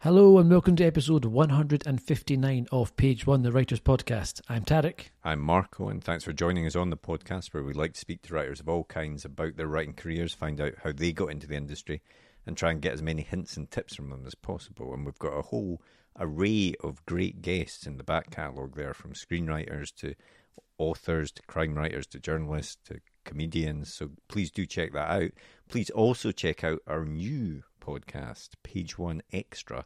Hello and welcome to episode 159 of Page One, the Writers Podcast. I'm Tarek. I'm Marco, and thanks for joining us on the podcast where we like to speak to writers of all kinds about their writing careers, find out how they got into the industry, and try and get as many hints and tips from them as possible. And we've got a whole array of great guests in the back catalogue there, from screenwriters to authors to crime writers to journalists to comedians. So please do check that out. Please also check out our new podcast, Page One Extra,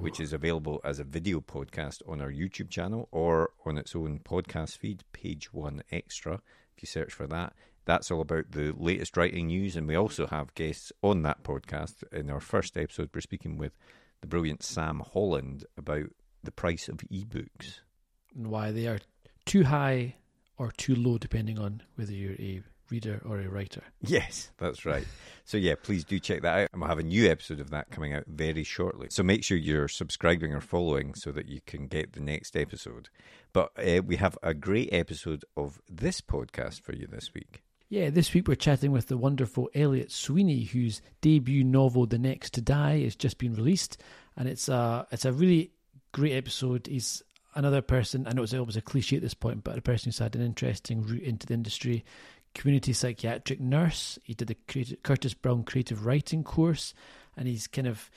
which is available as a video podcast on our YouTube channel or on its own podcast feed, Page One Extra. If you search for that, that's all about the latest writing news. And we also have guests on that podcast. In our first episode, we're speaking with the brilliant Sam Holland about the price of ebooks. And why they are too high or too low, depending on whether you're a reader or a writer. Yes, that's right. so yeah, please do check that out. And we'll have a new episode of that coming out very shortly. So make sure you're subscribing or following so that you can get the next episode. But uh, we have a great episode of this podcast for you this week. Yeah, this week we're chatting with the wonderful Elliot Sweeney, whose debut novel "The Next to Die" has just been released, and it's a it's a really great episode. He's another person. I know it's always a cliche at this point, but a person who's had an interesting route into the industry. Community psychiatric nurse. He did the Curtis Brown creative writing course, and he's kind of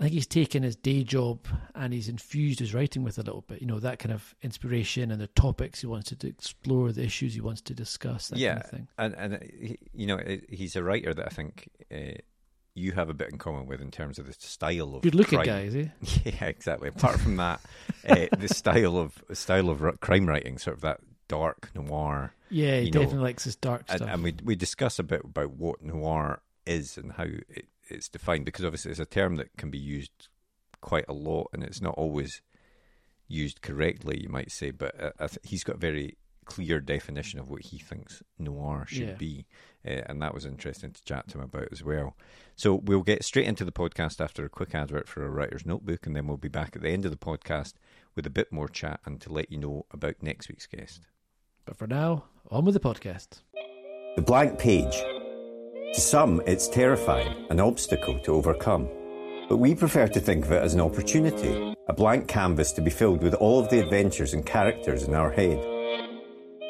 I think he's taken his day job and he's infused his writing with a little bit, you know, that kind of inspiration and the topics he wants to explore, the issues he wants to discuss, that yeah, kind of thing. and and uh, you know uh, he's a writer that I think uh, you have a bit in common with in terms of the style of Good looking guy, is he? Yeah, exactly. Apart from that, uh, the style of style of crime writing, sort of that dark noir, Yeah, he You know, definitely likes his dark and, stuff. and we we discuss a bit about what noir is and how it, it's defined because obviously it's a term that can be used quite a lot and it's not always used correctly, you might say. But uh, I th- he's got a very clear definition of what he thinks noir should Yeah. be, uh, and that was interesting to chat to him about as well. So we'll get straight into the podcast after a quick advert for a writer's notebook, and then we'll be back at the end of the podcast with a bit more chat and to let you know about next week's guest. but for now, on with the podcast. The blank page. To some, it's terrifying, an obstacle to overcome. But we prefer to think of it as an opportunity, a blank canvas to be filled with all of the adventures and characters in our head.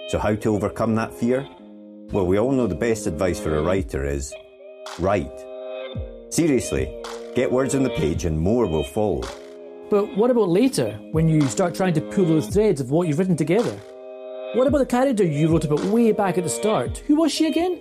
So, how to overcome that fear? Well, we all know the best advice for a writer is write. Seriously, get words on the page and more will follow. But what about later, when you start trying to pull those threads of what you've written together? What about the character you wrote about way back at the start? Who was she again?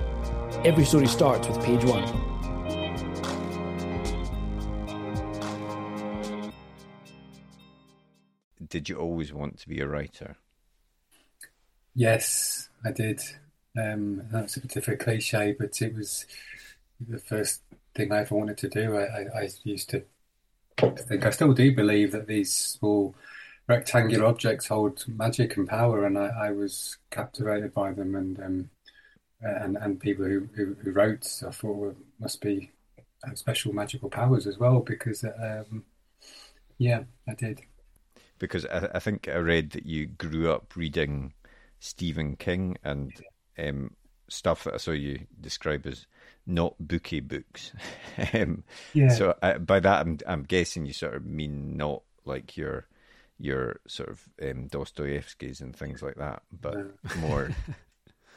every story starts with page one. Did you always want to be a writer? Yes, I did. Um, that's a bit of a cliche, but it was the first thing I ever wanted to do. I, I, I used to think, I still do believe that these small rectangular objects hold magic and power, and I, I was captivated by them. And um, and and people who who, who wrote I thought were, must be have special magical powers as well because um, yeah, I did. Because I, I, think I read that you grew up reading Stephen King and um, stuff that I saw you describe as not booky books. um, yeah. So uh, by that, I'm I'm guessing you sort of mean not like your your sort of um, Dostoevsky's and things like that, but more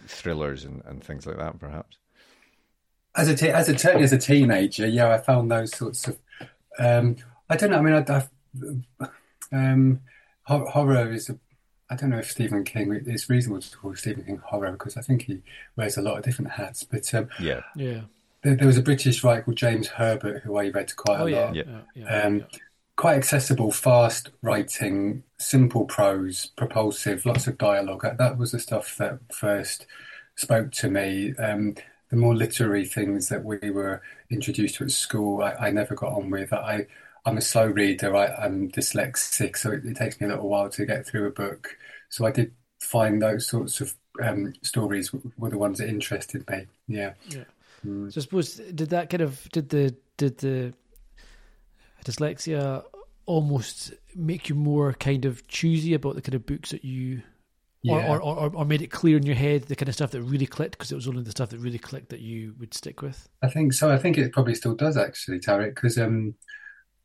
thrillers and, and things like that, perhaps. As a te- as a certainly as a teenager, yeah, I found those sorts of. Um, I don't know. I mean, I, um, horror is a I don't know if Stephen King. It's reasonable to call Stephen King horror because I think he wears a lot of different hats. But um, yeah, yeah. There, there, was a British writer called James Herbert who I read quite oh, a yeah, lot. Yeah, yeah, um, yeah. Quite accessible, fast writing, simple prose, propulsive, lots of dialogue. That was the stuff that first spoke to me. Um, the more literary things that we were introduced to at school, I, I never got on with. I I'm a slow reader. I, am dyslexic, so it, it, takes me a little while to get through a book. So I did find those sorts of um, stories were the ones that interested me. Yeah. Yeah. Mm. So I suppose did that kind of did the did the dyslexia almost make you more kind of choosy about the kind of books that you yeah. or, or, or, or, made it clear in your head the kind of stuff that really clicked because it was only the stuff that really clicked that you would stick with? I think so. I think it probably still does actually, Tarek, because um,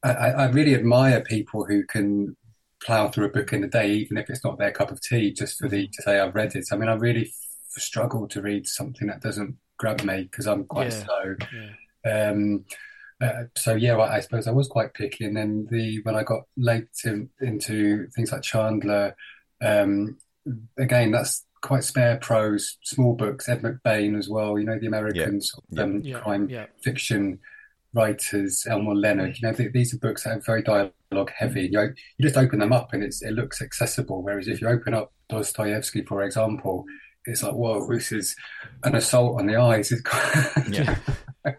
I, I, really admire people who can plow through a book in a day, even if it's not their cup of tea, just for the to say I've read it. I mean, I really f- struggle to read something that doesn't grab me because I'm quite yeah. slow. Yeah. Um, uh, so yeah, well, I suppose I was quite picky, and then the when I got late to, into things like Chandler, um, again that's quite spare prose, small books. Ed McBain as well, you know, the Americans yeah. um, crime fiction writers, Elmore Leonard. You know, th- these are books that are very dialogue heavy. You, know, you just open them up and it's, it looks accessible. Whereas if you open up Dostoevsky, for example, it's like, whoa, this is an assault on the eyes. yeah.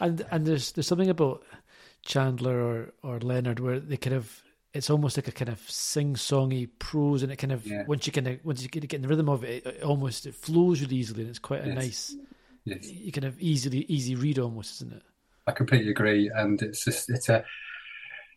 and and there's there's something about Chandler or or Leonard where they kind of it's almost like a kind of sing-songy prose, and it kind of yeah. once you kind of once you get in the rhythm of it, it, it almost it flows really easily, and it's quite a yes. nice, yes. you kind of easily easy read almost, isn't it? I completely agree, and it's just it's a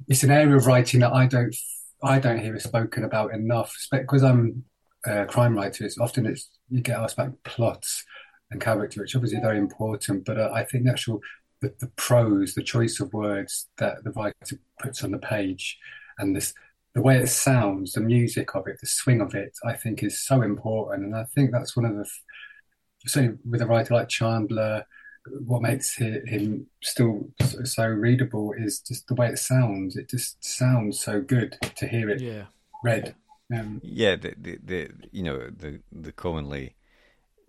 it's an area of writing that I don't I don't hear it spoken about enough because I'm a crime writer. It's often it's you get asked about plots and character, which obviously very important, but uh, I think the actual the, the prose, the choice of words that the writer puts on the page, and this the way it sounds, the music of it, the swing of it, I think is so important, and I think that's one of the certainly with a writer like Chandler what makes him still so readable is just the way it sounds. It just sounds so good to hear it yeah. read. Um, yeah, the, the, the you know the the commonly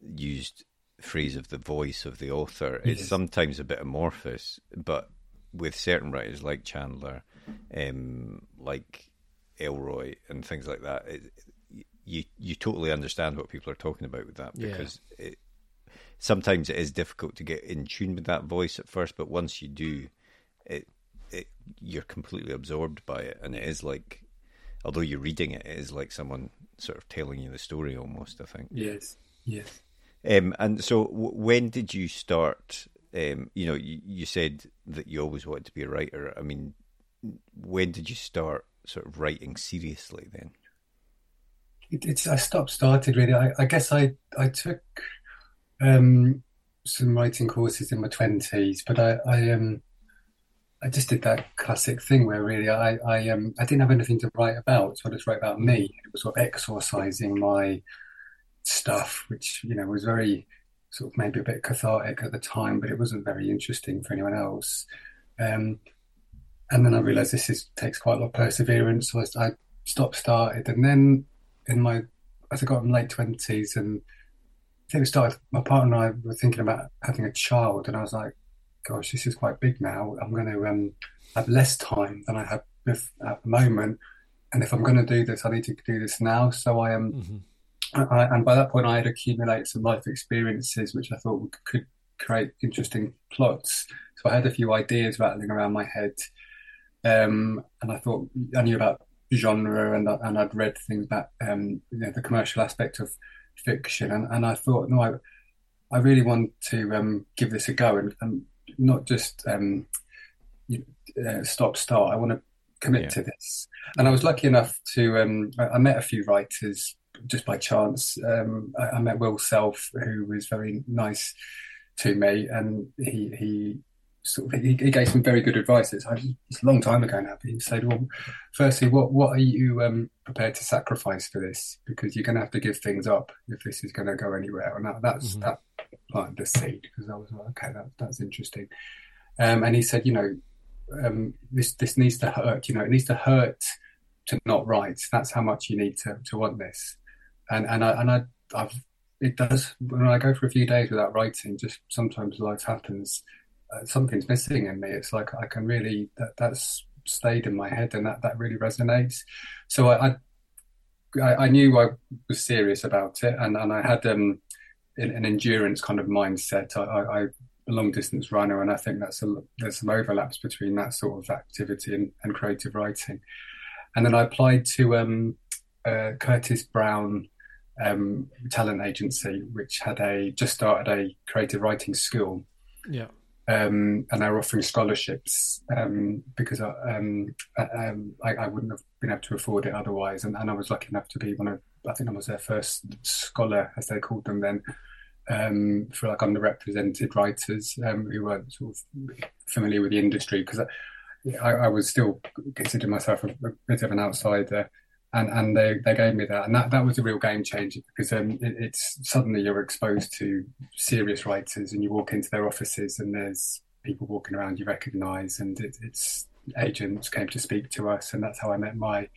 used phrase of the voice of the author is yes. sometimes a bit amorphous, but with certain writers like Chandler, um, like Ellroy, and things like that, it, you you totally understand what people are talking about with that because yeah. it, sometimes it is difficult to get in tune with that voice at first, but once you do, it it you're completely absorbed by it, and it is like, although you're reading it, it is like someone sort of telling you the story almost. I think. Yes. Yes. Um, and so, w- when did you start? Um, you know, you, you said that you always wanted to be a writer. I mean, when did you start sort of writing seriously? Then. It, it's I stopped started really. I, I guess I I took um, some writing courses in my twenties, but I, I um, I just did that classic thing where really I, I um, I didn't have anything to write about, so I just wrote about me. It was sort of exorcising my stuff, which you know was very sort of maybe a bit cathartic at the time, but it wasn't very interesting for anyone else. Um, and then I realised this is, takes quite a lot of perseverance, so I, I stopped, started, and then in my as I got in late twenties and I think we started, my partner and I were thinking about having a child, and I was like, gosh, this is quite big now. I'm going to um, have less time than I have at the moment. And if I'm going to do this, I need to do this now. So I am, um, mm-hmm. I, and by that point, I had accumulated some life experiences, which I thought could create interesting plots. So I had a few ideas rattling around my head. Um, and I thought I knew about genre and, and I'd read things about um, you know, the commercial aspect of fiction, and, and I thought, no, I, I really want to um, give this a go and, and not just um, uh, stop start. I want to commit yeah. to this. And I was lucky enough to um, I, I, met a few writers just by chance. Um, I, I, met Will Self, who was very nice to me, and he he sort of he, he gave some very good advice. It's, it's, a long time ago now, but he said, "Well, firstly, what what are you um, prepared to sacrifice for this? Because you're going to have to give things up if this is going to go anywhere." And that, that's mm-hmm. that planted the seed because I was like, "Okay, that, that's interesting." Um, and he said, "You know, um, this this needs to hurt. You know, it needs to hurt to not write. That's how much you need to to want this." And and I and I I've it does when I go for a few days without writing. Just sometimes life happens uh, something's missing in me. It's like I can really that that's stayed in my head, and that that really resonates. So I I, I knew I was serious about it, and and I had um an, endurance kind of mindset. I, I, I a long distance runner, and I think that's a, there's some overlaps between that sort of activity and, and creative writing. And then I applied to um, uh, Curtis Brown um, talent agency, which had a just started a creative writing school. Yeah um, and they're offering scholarships um, because I, um, um, I, I, wouldn't have been able to afford it otherwise. And, and, I was lucky enough to be one of, I think I was their first scholar, as they called them then, um, for like underrepresented writers um, who weren't sort of familiar with the industry because I, I, was still considering myself a, a, bit of an outsider. And, and they, they gave me that, and that, that was a real game changer because um, it, it's suddenly you're exposed to serious writers, and you walk into their offices, and there's people walking around you recognise, and it, it's agents came to speak to us, and that's how I met my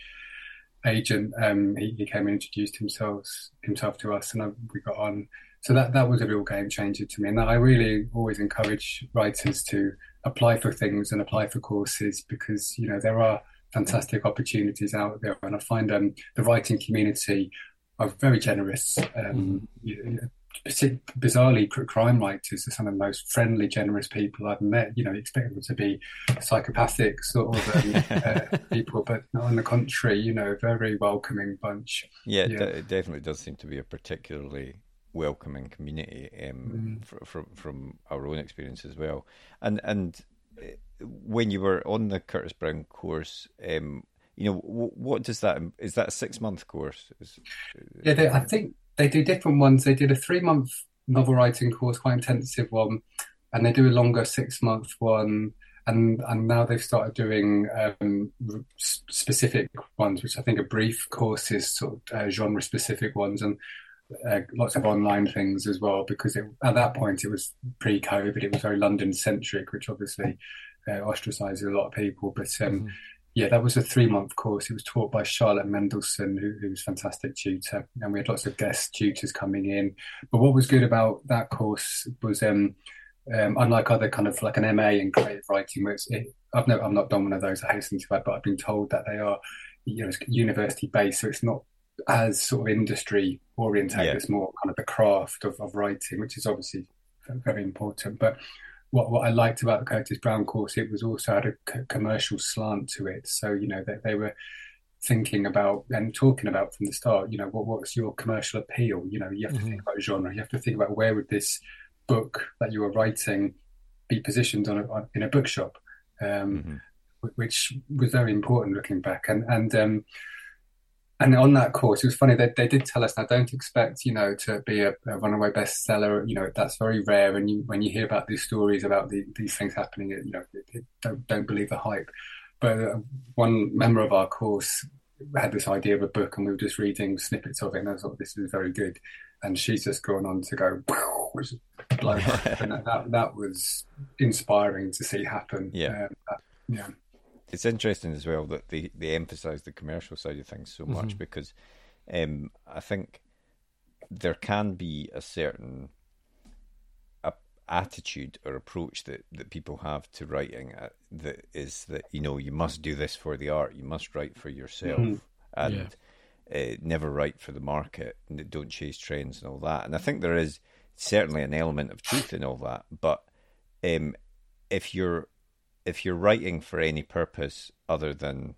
agent. Um, he, he, came and introduced himself himself to us, and I, we got on. So that that was a real game changer to me, and I really always encourage writers to apply for things and apply for courses because you know there are fantastic opportunities out there. And I find um, the writing community are very generous. Um, mm. Bizarrely, crime writers are some of the most friendly, generous people I've met. You know, you expect them to be psychopathic sort of um, uh, people, but on the contrary, you know, very welcoming bunch. Yeah, yeah. it definitely does seem to be a particularly welcoming community um, mm. from from our own experience as well. And and when you were on the Curtis Brown course, um, you know, what does that is that a six month course? Is, yeah, they, I think they do different ones. They did a three month novel writing course, quite intensive one, and they do a longer six month one. And and now they've started doing um, specific ones, which I think are brief courses, sort of uh, genre specific ones, and uh, lots of online things as well. Because it, at that point it was pre COVID, it was very London centric, which obviously uh, ostracized a lot of people. But um, mm-hmm. Yeah, that was a three month course. It was taught by Charlotte Mendelson, who, who was a fantastic tutor, and we had lots of guest tutors coming in. But what was good about that course was, um, um, unlike other kind of like an MA in creative writing, where it's, it, I've never, I've not done one of those. I hasten to add, but I've been told that they are, you know, university based, so it's not as sort of industry orientated. Yeah. It's more kind of the craft of, of writing, which is obviously very important. But what what I liked about the Curtis Brown course, it was also had a c- commercial slant to it. So you know they, they were thinking about and talking about from the start. You know what what's your commercial appeal? You know you have to mm-hmm. think about genre. You have to think about where would this book that you are writing be positioned on, a, on in a bookshop, um, mm-hmm. which was very important looking back. And and um, and on that course, it was funny that they, did tell us now don't expect you know to be a, a runaway bestseller. You know that's very rare. And you when you hear about these stories about the, these things happening, you know it, it, don't don't believe the hype. But uh, one member of our course had this idea of a book, and we were just reading snippets of it, and I thought this is very good. And she's just gone on to go, which and that, that was inspiring to see happen. Yeah, uh, yeah it's interesting as well that they, they emphasize the commercial side of things so much mm-hmm. because um, I think there can be a certain attitude or approach that, that people have to writing uh, that is that you know you must do this for the art, you must write for yourself, mm-hmm. and yeah. uh, never write for the market, and don't chase trends and all that. And I think there is certainly an element of truth in all that, but um, if you're if you're writing for any purpose other than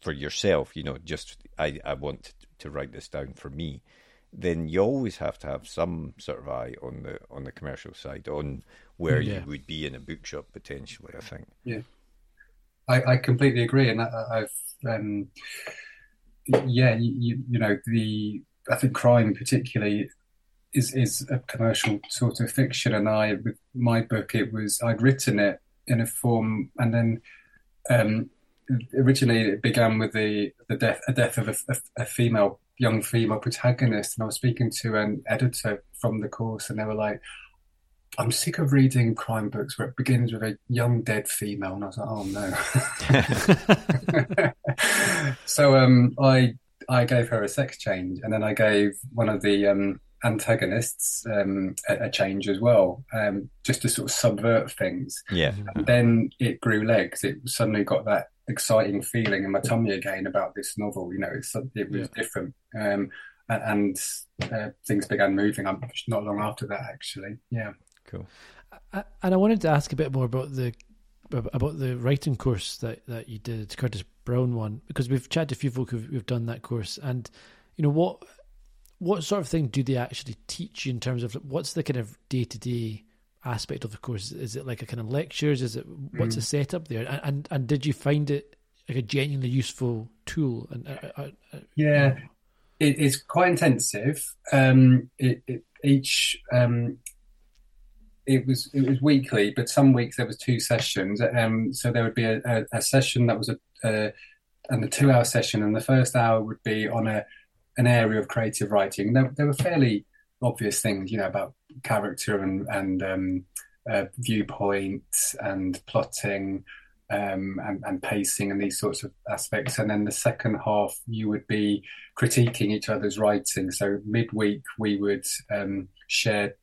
for yourself, you know, just I, I want to write this down for me, then you always have to have some sort of eye on the on the commercial side, on where Yeah. you would be in a bookshop potentially. I think. I, I completely agree, and I, I've um, yeah, you, you you know the I think crime particularly is is a commercial sort of fiction, and I with my book it was I'd written it in a form, and then um, originally it began with the the death a death of a, a, a female young female protagonist, and I was speaking to an editor from the course, and they were like. I'm sick of reading crime books where it begins with a young dead female, and I was like, "Oh no!" so um, I I gave her a sex change, and then I gave one of the um, antagonists um, a, a change as well, um, just to sort of subvert things. Yeah. And then it grew legs. It suddenly got that exciting feeling in my tummy again about this novel. You know, it's, it was different, um, and, and uh, things began moving. I'm not long after that, actually. Yeah. Cool. I- And I wanted to ask a bit more about the about the writing course that, that you did, Curtis Brown one, because we've chatted to a few folk who've, who've done that course, and you know what what sort of thing do they actually teach you in terms of what's the kind of day to day aspect of the course? Is it like a kind of lectures? Is it what's the setup there? And, and and did you find it like a genuinely useful tool? And uh, uh, uh, Yeah, it, it's quite intensive. Um, it, it, each um, it was it was weekly, but some weeks there was two sessions. Um, so there would be a, a, a session that was a, a and a two hour session, and the first hour would be on a an area of creative writing. There, there were fairly obvious things, you know, about character and and um, uh, viewpoint and plotting um, and, and pacing and these sorts of aspects. And then the second half, you would be critiquing each other's writing. So midweek, we would um, share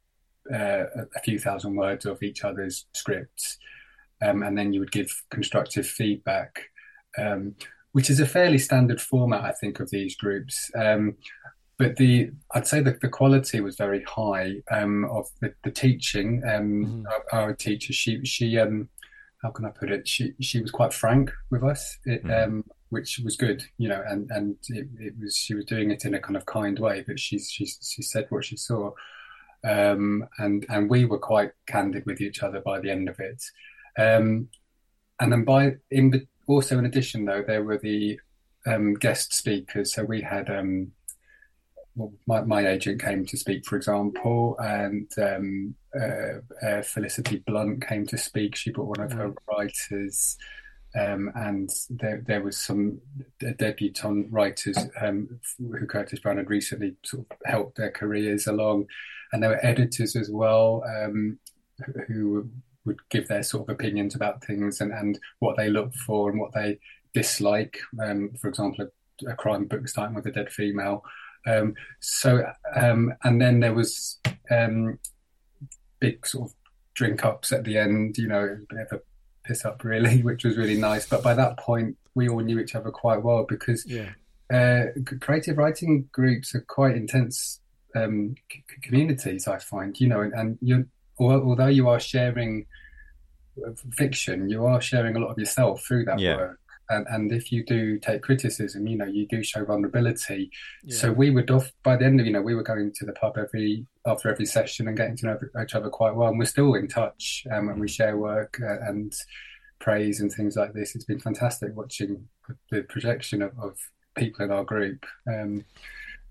uh, a few thousand words of each other's scripts, um, and then you would give constructive feedback, um, which is a fairly standard format, I think, of these groups. Um, but the I'd say that the quality was very high um, of the, the teaching. Um, our, our teacher, she she um, how can I put it? She she was quite frank with us, it, um, which was good, you know, and and it, it was she was doing it in a kind of kind way, but she she she said what she saw, um, and and we were quite candid with each other by the end of it, um, and then by in also in addition though there were the um, guest speakers, so we had. Um, well, my, my agent came to speak, for example, and um, uh, uh, Felicity Blunt came to speak. She brought one of her writers, um, and there, there was some debutant writers um, who Curtis Brown had recently sort of helped their careers along, and there were editors as well um, who would give their sort of opinions about things and, and what they look for and what they dislike. Um, for example, a, a crime book starting with a dead female. Um, so, um, and then there was um, big sort of drink ups at the end, you know, a bit of a piss up really, which was really nice. But by that point, we all knew each other quite well because yeah, uh, creative writing groups are quite intense um, c- communities, I find, you know, and, and you, although you are sharing fiction, you are sharing a lot of yourself through that Yeah. work. And, and if you do take criticism, you know, you do show vulnerability. yeah. So we would off by the end of you know we were going to the pub every after every session and getting to know each other quite well, and we're still in touch um, and we share work uh, and praise and things like this. It's been fantastic watching the projection of, of people in our group. Um,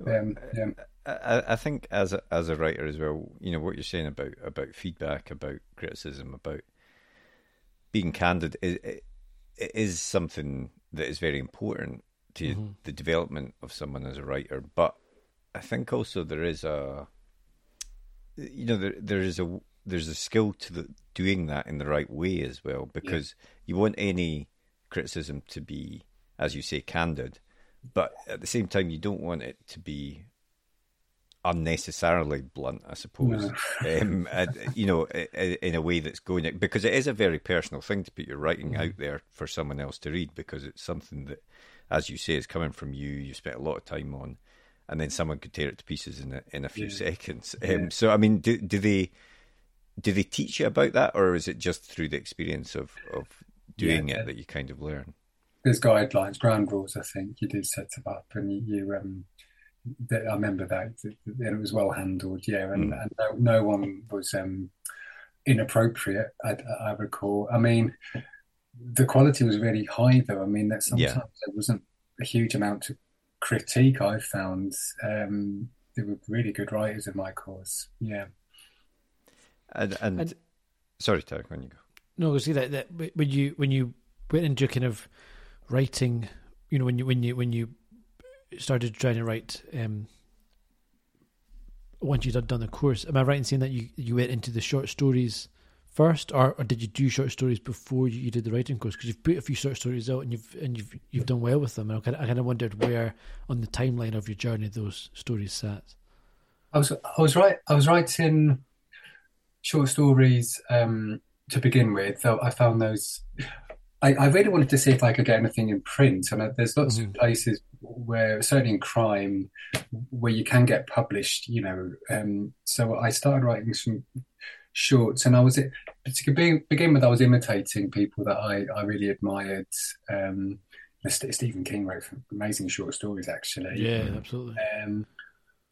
um, yeah. I, I think as a, as a writer as well, you know what you're saying about about feedback, about criticism, about being candid is it, it is something that is very important to mm-hmm. the development of someone as a writer. But I think also there is a, you know, there there is a there's a skill to the, doing that in the right way as well because you want any criticism to be, as you say, candid, but at the same time you don't want it to be unnecessarily blunt, I suppose. um, and, you know, in a way that's going because it is a very personal thing to put your writing out there for someone else to read because it's something that, as you say, is coming from you. You spent a lot of time on, and then someone could tear it to pieces in a, in a few seconds. Um, So, I mean, do, do they do they teach you about that, or is it just through the experience of of doing Yeah. it that you kind of learn? there's guidelines, ground rules. I think you do set them up, and you, you um, that I remember that, and it was well handled. Yeah, and, Mm. and no, no one was um, inappropriate. I, I recall. I mean, the quality was really high, though. I mean, that sometimes Yeah. there wasn't a huge amount to critique. I found um, there were really good writers in my course. Yeah. And, and, And- sorry, Tarek, when you go. No, see that that when you when you went into kind of writing, you know, when you when you when you started trying to write, um, once you'd done- the course, am I right in saying that you you went into the short stories first, or, or did you do short stories before you, you did the writing course? Because you've put a few short stories out and you've and you've you've done well with them, and I kind of, I kind of wondered where on the timeline of your journey those stories sat. I was I was right I was writing short stories um, to begin with. Though I found those I, I really wanted to see if I could get anything in print, and uh, there's lots Mhm. of places where certainly in crime where you can get published. You know, um, so I started writing some shorts, and I was to begin, begin with I was imitating people that I I really admired. Um, Stephen King wrote amazing short stories, actually. Yeah, absolutely. Um,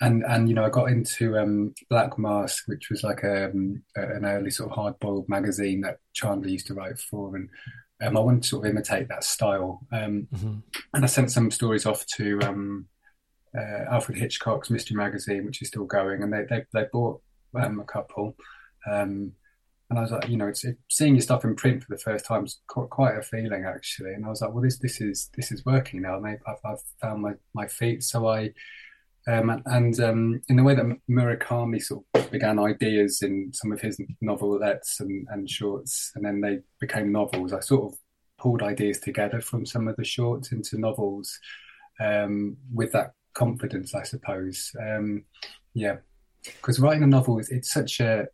and and you know I got into um, Black Mask, which was like um, an early sort of hard-boiled magazine that Chandler used to write for, and um, I wanted to sort of imitate that style. Um, hmm and I sent some stories off to um, uh, Alfred Hitchcock's Mystery Magazine, which is still going, and they they, they bought um, a couple. Um, and I was like, you know, it's it, seeing your stuff in print for the first time is quite, quite a feeling actually. And I was like, well, this this is this is working now. Maybe I've, I've found my, my feet. So I um, and, um, in the way that Murakami sort of began ideas in some of his novelettes and, and shorts, and then they became novels. I sort of pulled ideas together from some of the shorts into novels um, with that confidence, I suppose. Um, yeah, because writing a novel is it's such a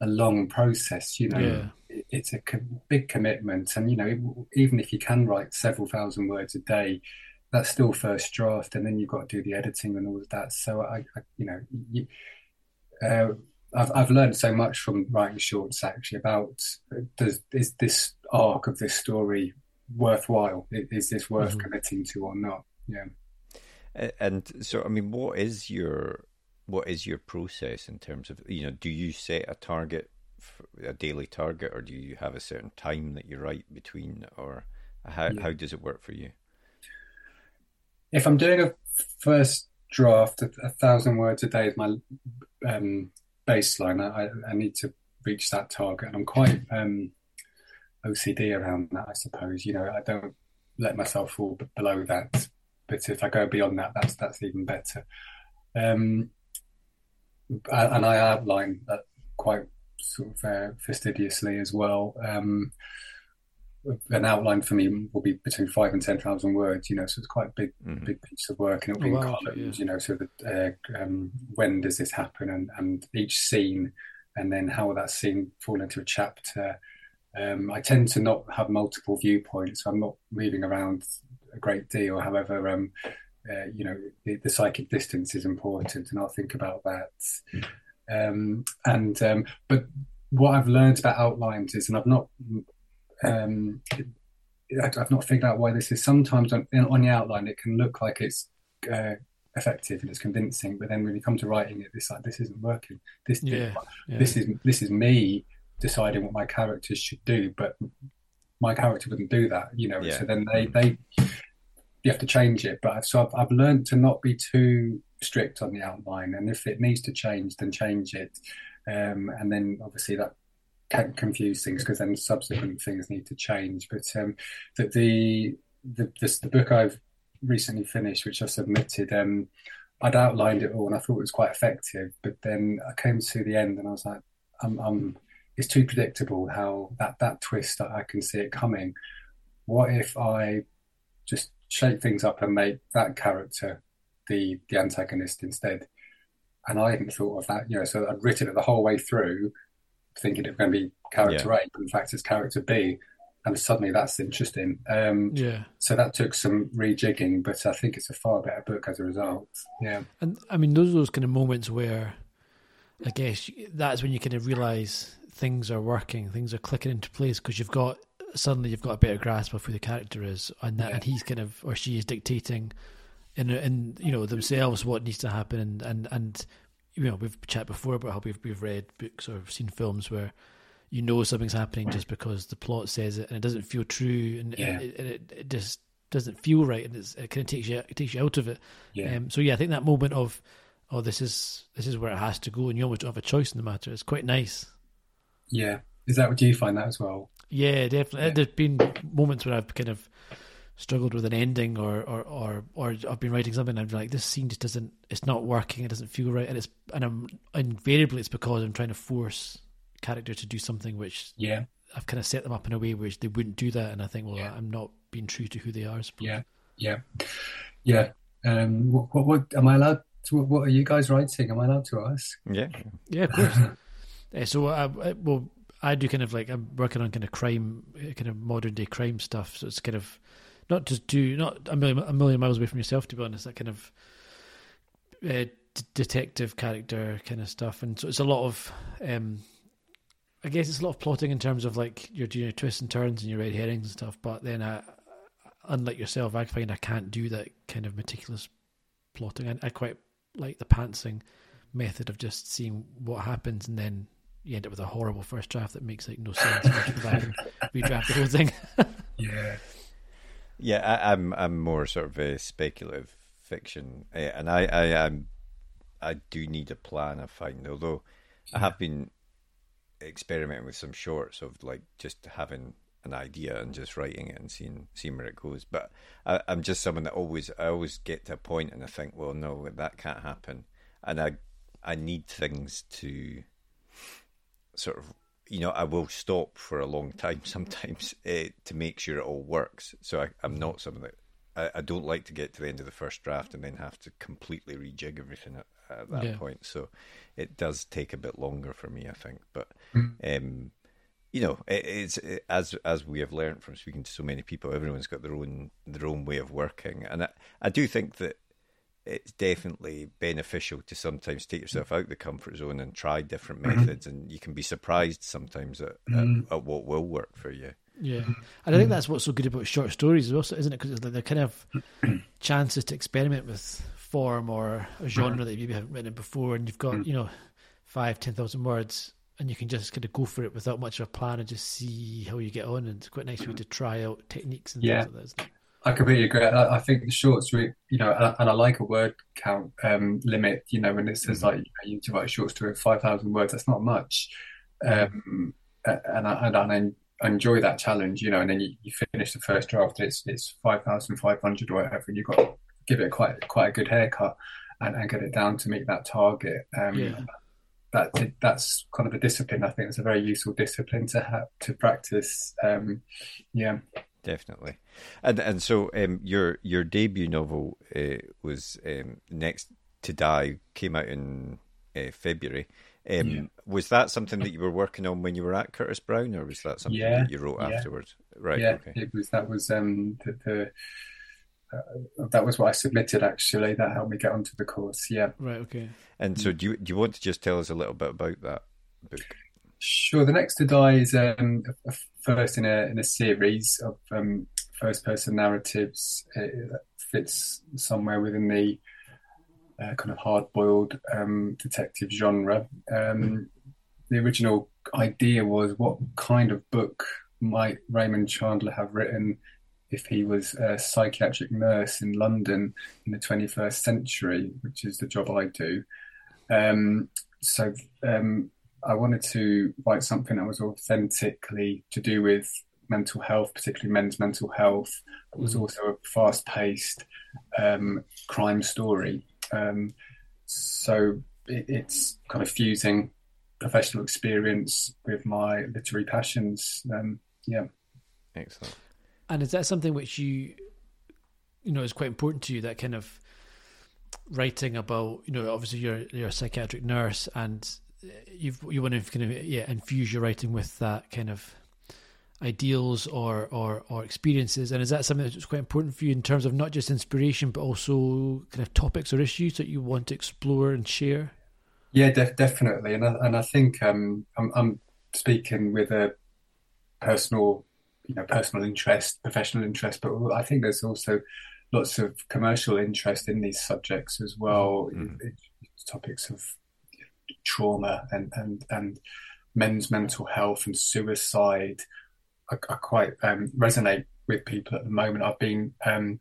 a long process, you know. Yeah. It- It's a co- big commitment, and you know, it- even if you can write several thousand words a day, that's still first draft, and then you've got to do the editing and all of that. So I, I you know, you, uh, I've I've learned so much from writing shorts actually about uh, does is this arc of this story worthwhile? Is this worth Mhm. committing to or not? Yeah. And so, I mean, what is your what is your process in terms of you know? Do you set a target, a daily target, or do you have a certain time that you write between, or how Yeah. how does it work for you? If I'm doing a first draft, a, a thousand words a day is my um, baseline. I, I need to reach that target, and I'm quite um, OCD around that. I suppose you know I don't let myself fall below that, but if I go beyond that, that's that's even better. Um, and I outline that quite sort of uh, fastidiously as well. Um, an outline for me will be between five and ten thousand words. You know, so it's quite a big Mhm. big piece of work, and it'll be Oh, in wow, columns. yeah. You know, so that uh, um, when does this happen, and and each scene, and then how will that scene fall into a chapter. Um, I tend to not have multiple viewpoints. So I'm not moving around a great deal. However, um, uh, you know, the, the psychic distance is important, and I'll think about that. Um, and um, but what I've learned about outlines is, and I've not um, I- I've not figured out why this is. Sometimes on, on the outline, it can look like it's uh, effective and it's convincing, but then when you come to writing it, it's like this isn't working. This Yeah, yeah. this is this is me deciding what my characters should do, but my character wouldn't do that, you know. Yeah. So then they they you have to change it. But I've, so I've, I've learned to not be too strict on the outline, and if it needs to change, then change it. Um, and then obviously that can confuse things because then subsequent things need to change. But um, the the the, this, the book I've recently finished, which I submitted, um, I'd outlined it all and I thought it was quite effective. But then I came to the end and I was like, I'm, I'm it's too predictable how that that twist I can see it coming. What if I just shake things up and make that character the the antagonist instead? And I hadn't thought of that, you know. So I'd written it the whole way through, thinking it's going to be character A, in fact it's character B, and suddenly that's interesting. Um, yeah. so that took some rejigging, but I think it's a far better book as a result. Yeah, And I mean, those are those kind of moments where I guess that's when you kind of realize things are working, things are clicking into place because you've got suddenly you've got a better grasp of who the character is, and that, Yeah. and he's kind of or she is dictating in in you know themselves what needs to happen and and and you know we've chatted before about how we've we've read books or seen films where you know something's happening just because the plot says it and it doesn't feel true and, Yeah. it, it, it just doesn't feel right and it's, it kind of takes you it takes you out of it. Yeah. Um, so yeah, I think that moment of oh this is this is where it has to go and you almost don't have a choice in the matter. It's quite nice. Yeah. Is that what you find that as well? Yeah, definitely. Yeah. There's been moments where I've kind of struggled with an ending, or or or, or I've been writing something, and I'm like, this scene just doesn't, it's not working, it doesn't feel right, and it's and I'm invariably it's because I'm trying to force character to do something which Yeah. I've kind of set them up in a way which they wouldn't do that, and I think, well, Yeah. I'm not being true to who they are. I suppose. Yeah. Yeah. Yeah. Um, what, what, what am I allowed to, what, what are you guys writing? Am I allowed to ask? Yeah. Yeah, of course. Uh, so, I, I, well, I do kind of like I'm working on kind of crime, uh, kind of modern day crime stuff. So it's kind of not just do not a million, a million miles away from yourself, to be honest. That kind of uh, d- detective character kind of stuff, and so it's a lot of. Um, I guess it's a lot of plotting in terms of like you're doing your twists and turns and your red herrings and stuff. But then, I, unlike yourself, I find I can't do that kind of meticulous plotting. I, I quite like the pantsing method of just seeing what happens and then you end up with a horrible first draft that makes like no sense. Redraft the whole thing. Yeah. Yeah, I, I'm I'm more sort of a speculative fiction, uh, and I I I'm, I do need a plan. I find, although I have been experimenting with some shorts of like just having an idea and just writing it and seeing seeing where it goes. But I, I'm just someone that always I always get to a point and I think, well, no, that can't happen, and I I need things to sort of you know I will stop for a long time sometimes uh, to make sure it all works. So I, I'm not someone that I, I don't like to get to the end of the first draft and then have to completely rejig everything at, at that Yeah. point. So it does take a bit longer for me, I think. But Mm. um, you know, it, it's it, as as we have learned from speaking to so many people, everyone's got their own their own way of working, and I, I do think that it's definitely beneficial to sometimes take mm. yourself out the comfort zone and try different mm-hmm. methods, and you can be surprised sometimes at, at, mm. at what will work for you. Yeah, mm-hmm. and I think mm. that's what's so good about short stories, as well, isn't it? Because they're kind of chances to experiment with form or a genre that you maybe haven't written before, and you've got you know five, ten thousand words, and you can just kind of go for it without much of a plan and just see how you get on. And it's quite nice for you to try out techniques and Yeah. things like that. I completely agree. I, I think the shorts, re- you know, and, and I like a word count um, limit. You know, when it says like you, know, you need to write a short story of five thousand words, that's not much. Um, and I, and I I enjoy that challenge. You know, and then you, you finish the first draft, it's it's five thousand five hundred or whatever, and you've got to give it quite quite a good haircut and, and get it down to meet that target. Um, Yeah. that that's kind of a discipline. I think it's a very useful discipline to have to practice. Um, yeah. Definitely, and and so um, your your debut novel uh, was um, Next to Die came out in uh, February. Um, Yeah. Was that something that you were working on when you were at Curtis Brown, or was that something Yeah, that you wrote yeah. afterwards? Right. yeah, Okay. it was that was um the, the uh, that was what I submitted actually. That helped me get onto the course. Yeah, Right. Okay. And so, do you do you want to just tell us a little bit about that book? sure. The next to die is um a- a first in a in a series of um first person narratives. It fits somewhere within the uh, kind of hard boiled um detective genre. Um, the original idea was what kind of book might Raymond Chandler have written if he was a psychiatric nurse in London in the 21st century, which is the job I do. Um, so um, I wanted to write something that was authentically to do with mental health, particularly men's mental health, but was also a fast paced um, crime story. Um, so it, it's kind of fusing professional experience with my literary passions. Um, yeah. Excellent. And is that something which you, you know, is quite important to you? That kind of writing about, you know, obviously you're you're a psychiatric nurse, and you've you want to kind of yeah infuse your writing with that kind of ideals or or or experiences. And is that something that's quite important for you in terms of not just inspiration, but also kind of topics or issues that you want to explore and share? Yeah, def- definitely, and I, and I think um, I'm, I'm speaking with a personal, you know, personal interest, professional interest, but I think there's also lots of commercial interest in these subjects as well. It- it's topics of trauma and and and men's mental health and suicide are, are quite um, resonate with people at the moment. I've been um,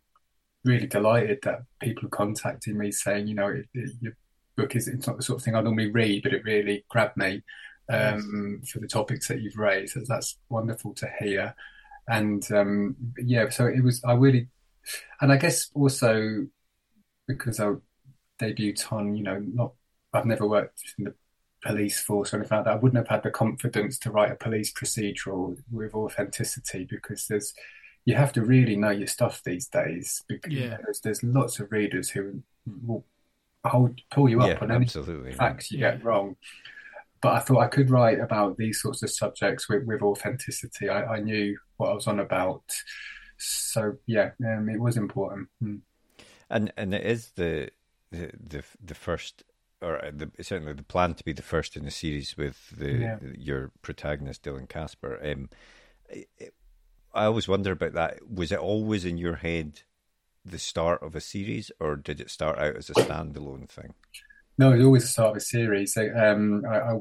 really delighted that people are contacting me saying, you know, it, it, your book is it's not the sort of thing I normally read, but it really grabbed me um, for the topics that you've raised. So that's wonderful to hear. And um, yeah, so it was. I really, and I guess also because I debuted on, you know, not I've never worked in the police force or anything like that. I wouldn't have had the confidence to write a police procedural with authenticity because there's you have to really know your stuff these days because Yeah. there's, there's lots of readers who will hold pull you up yeah, on any absolutely. facts you Yeah. get wrong. But I thought I could write about these sorts of subjects with, with authenticity. I, I knew what I was on about. So yeah, um, it was important. Mm. And and it is the the the, the first, or uh, the, certainly the plan to be the first in the series with the Yeah. your protagonist Dylan Kasper. Um, it, it- I always wonder about that. Was it always in your head the start of a series, or did it start out as a standalone thing? No, it was always the start of a series. Um, I, I,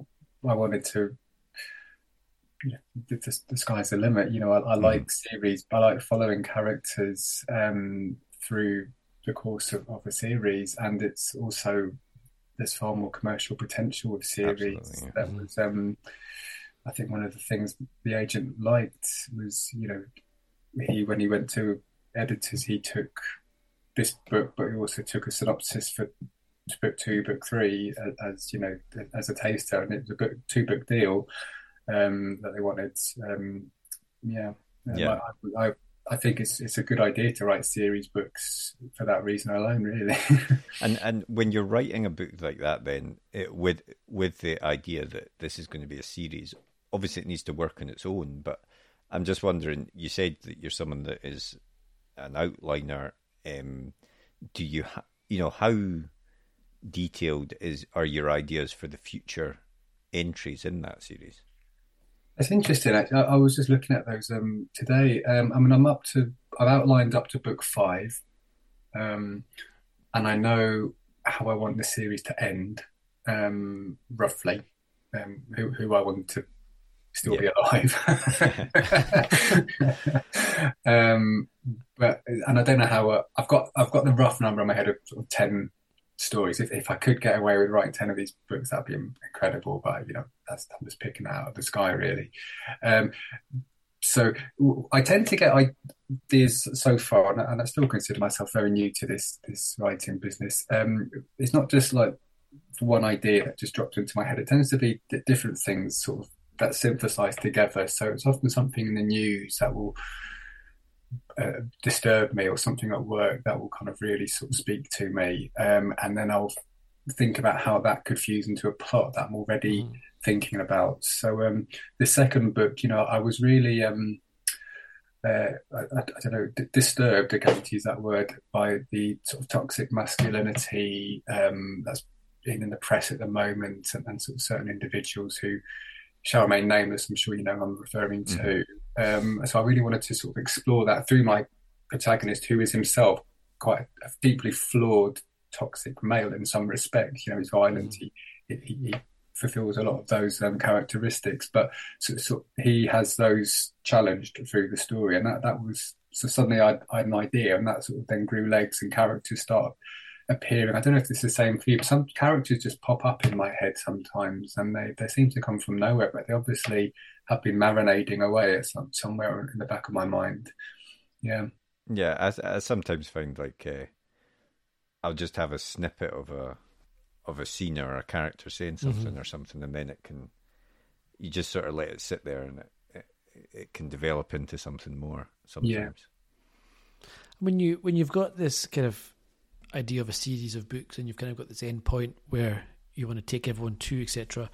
I wanted to. The, the, the sky's the limit. You know, I, I like series. But I like following characters um, through the course of, of a series, and it's also there's far more commercial potential with series. Yeah. That was, um, I think, one of the things the agent liked was, you know, he when he went to editors, he took this book, but he also took a synopsis for book two, book three, as you know, as a taster, and it was a book two book deal um, that they wanted. Um, yeah, Yeah. I, I, I think it's it's a good idea to write series books for that reason alone, really. And and when you're writing a book like that, then it, with with the idea that this is going to be a series, obviously it needs to work on its own. But I'm just wondering. You said that you're someone that is an outliner. Um, do you ha- you know how detailed is are your ideas for the future entries in that series? It's interesting. Actually, I, I was just looking at those um, today. Um, I mean, I'm up to. I've outlined up to book five, um, and I know how I want the series to end, um, roughly. Um, who, who I want to still be alive. um, but and I don't know how. Uh, I've got I've got the rough number in my head of, sort of ten stories. If if I could get away with writing ten of these books, that'd be incredible. But you know, that's I'm just picking out of the sky, really. Um, so I tend to get ideas so far, and I, and I still consider myself very new to this this writing business. Um, it's not just like one idea that just drops into my head. It tends to be different things, sort of that synthesized together. So it's often something in the news that will uh, disturb me, or something at work that will kind of really sort of speak to me, um, and then I'll think about how that could fuse into a plot that I'm already Mm. thinking about. So um, the second book, you know, I was really. Um, uh, I, I don't know, d- disturbed, again to use that word, by the sort of toxic masculinity um, that's been in the press at the moment, and, and sort of certain individuals who shall remain nameless. I'm sure you know who I'm referring to. Um, so I really wanted to sort of explore that through my protagonist, who is himself quite a, deeply flawed, toxic male in some respects. You know, he's violent. He, he, he fulfills a lot of those um, characteristics, but so, so he has those challenged through the story, and that that was so suddenly I, I had an idea, and that sort of then grew legs, and characters start appearing. I don't know if it's the same for you, but some characters just pop up in my head sometimes, and they they seem to come from nowhere, but they obviously have been marinating away at some somewhere in the back of my mind. Yeah, Yeah, I, I sometimes find like uh, I'll just have a snippet of a of a scene or a character saying something or something, and then it can you just sort of let it sit there, and it it, it can develop into something more sometimes. when you when you've got this kind of idea of a series of books and you've kind of got this end point where you want to take everyone to etc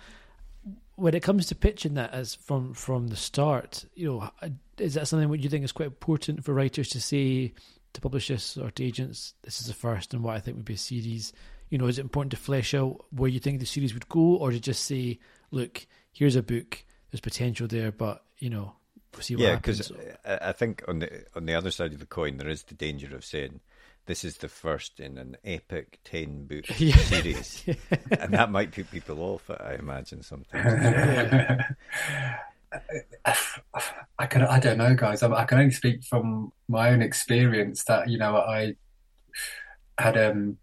when it comes to pitching that as from from the start you know is that something what you think is quite important for writers to say to publishers or to agents this is the first and what i think would be a series? You know is it important to flesh out where you think the series would go or to just say look here's a book there's potential there but you know we'll see what Yeah, happens. because uh, I I think on the on the other side of the coin, there is the danger of saying, this is the first in an epic 10 book Yeah. series. And that might put people off, I imagine, sometimes. I can I don't know, guys. I, I can only speak from my own experience that you know I had um,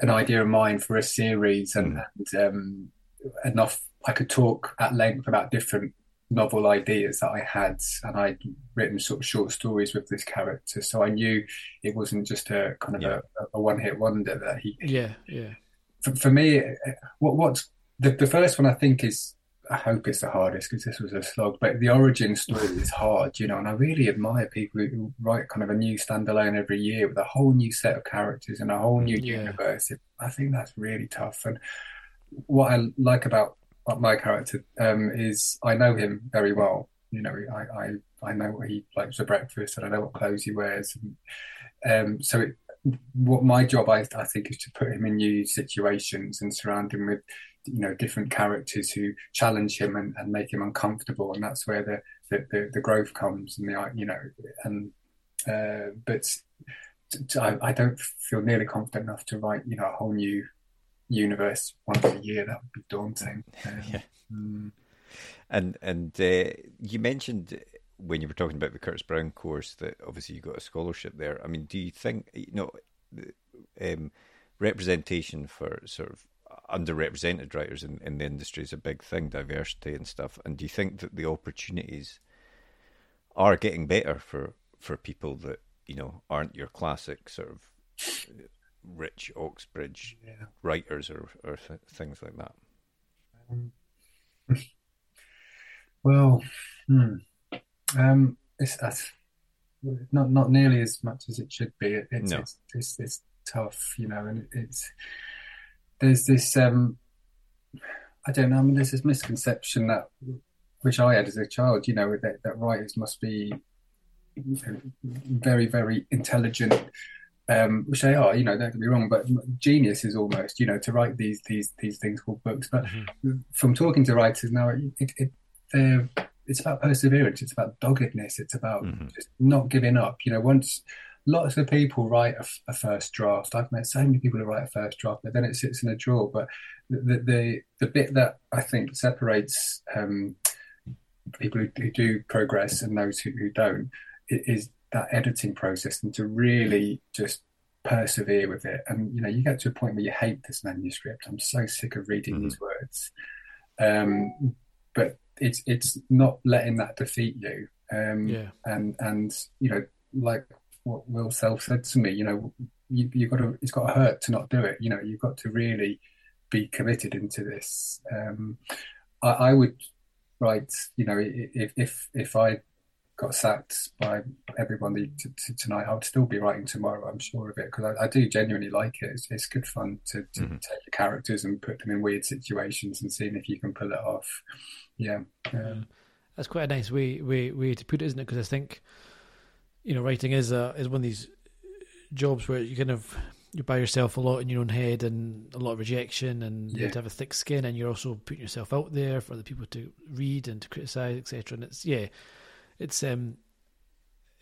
an idea in mind for a series and, and um, enough. I could talk at length about different novel ideas that I had, and I'd written sort of short stories with this character, so I knew it wasn't just a kind of Yeah. a, a one-hit wonder that he Yeah, yeah. for, for me, what what's the, the first one I think is I hope it's the hardest because this was a slog, but the origin story is hard, you know, and I really admire people who write kind of a new standalone every year with a whole new set of characters and a whole new Yeah. universe. I think that's really tough. And what I like about my character um, is I know him very well. You know, I, I, I know what he likes for breakfast and I know what clothes he wears. And, um, so it, what my job I, I think is to put him in new situations and surround him with you know different characters who challenge him and, and make him uncomfortable and that's where the the, the, the growth comes and the you know and uh, but I, I don't feel nearly confident enough to write you know a whole new universe once a year that would be daunting um, Yeah. mm, And and uh, you mentioned when you were talking about the Curtis Brown course that obviously you got a scholarship there. I mean, do you think you know um, representation for sort of underrepresented writers in, in the industry is a big thing, diversity and stuff. And do you think that the opportunities are getting better for for people that you know aren't your classic sort of rich Oxbridge yeah writers or or th- things like that? Well, hmm. um, it's not not nearly as much as it should be. It, it's, No. it's it's it's tough, you know, and it's there's this um, I don't know. I mean, there's this misconception that which I had as a child, you know, that that writers must be very very intelligent. Um, which they are, you know, don't get me wrong, but genius is almost, you know, to write these these these things called books. But from talking to writers now, it, it, they're it's about perseverance it's about doggedness it's about Mhm. just not giving up you know once lots of people write a first draft i've met so many people who write a first draft but then it sits in a drawer but the the, the bit that i think separates um, people who, who do progress and those who, who don't is that editing process and to really just persevere with it and you know you get to a point where you hate this manuscript i'm so sick of reading Mhm. these words um, but it's it's not letting that defeat you. Um, Yeah. and and you know, like what Will Self said to me, you know, you you got to it's got to hurt to not do it. You know, you've got to really be committed into this. Um, I, I would write, you know, if if if I got sacked by everybody t- t- tonight, I would still be writing tomorrow. I'm sure of it because I, I do genuinely like it. It's, it's good fun to, to Mhm. take the characters and put them in weird situations and seeing if you can pull it off. Yeah. Um, That's quite a nice way way way to put it, isn't it? Because I think you know writing is a is one of these jobs where you kind of you're by yourself a lot in your own head and a lot of rejection and you have to have a thick skin and you're also putting yourself out there for other people to read and to criticize etc and it's yeah it's um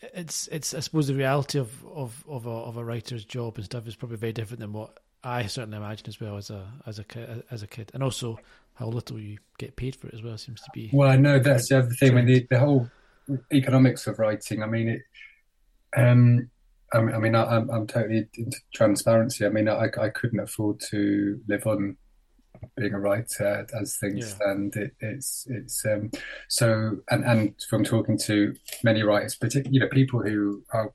it's it's I suppose the reality of of of a, of a writer's job and stuff is probably very different than what I certainly imagine as well as a as a as a kid and also how little you get paid for it as well seems to be Well, I know that's the other thing when the, the whole economics of writing. I mean, it. Um, I mean, I mean, I, I'm I'm totally into transparency. I mean, I I couldn't afford to live on being a writer as things Yeah. stand. It, it's it's um so and and from talking to many writers, particularly you know people who are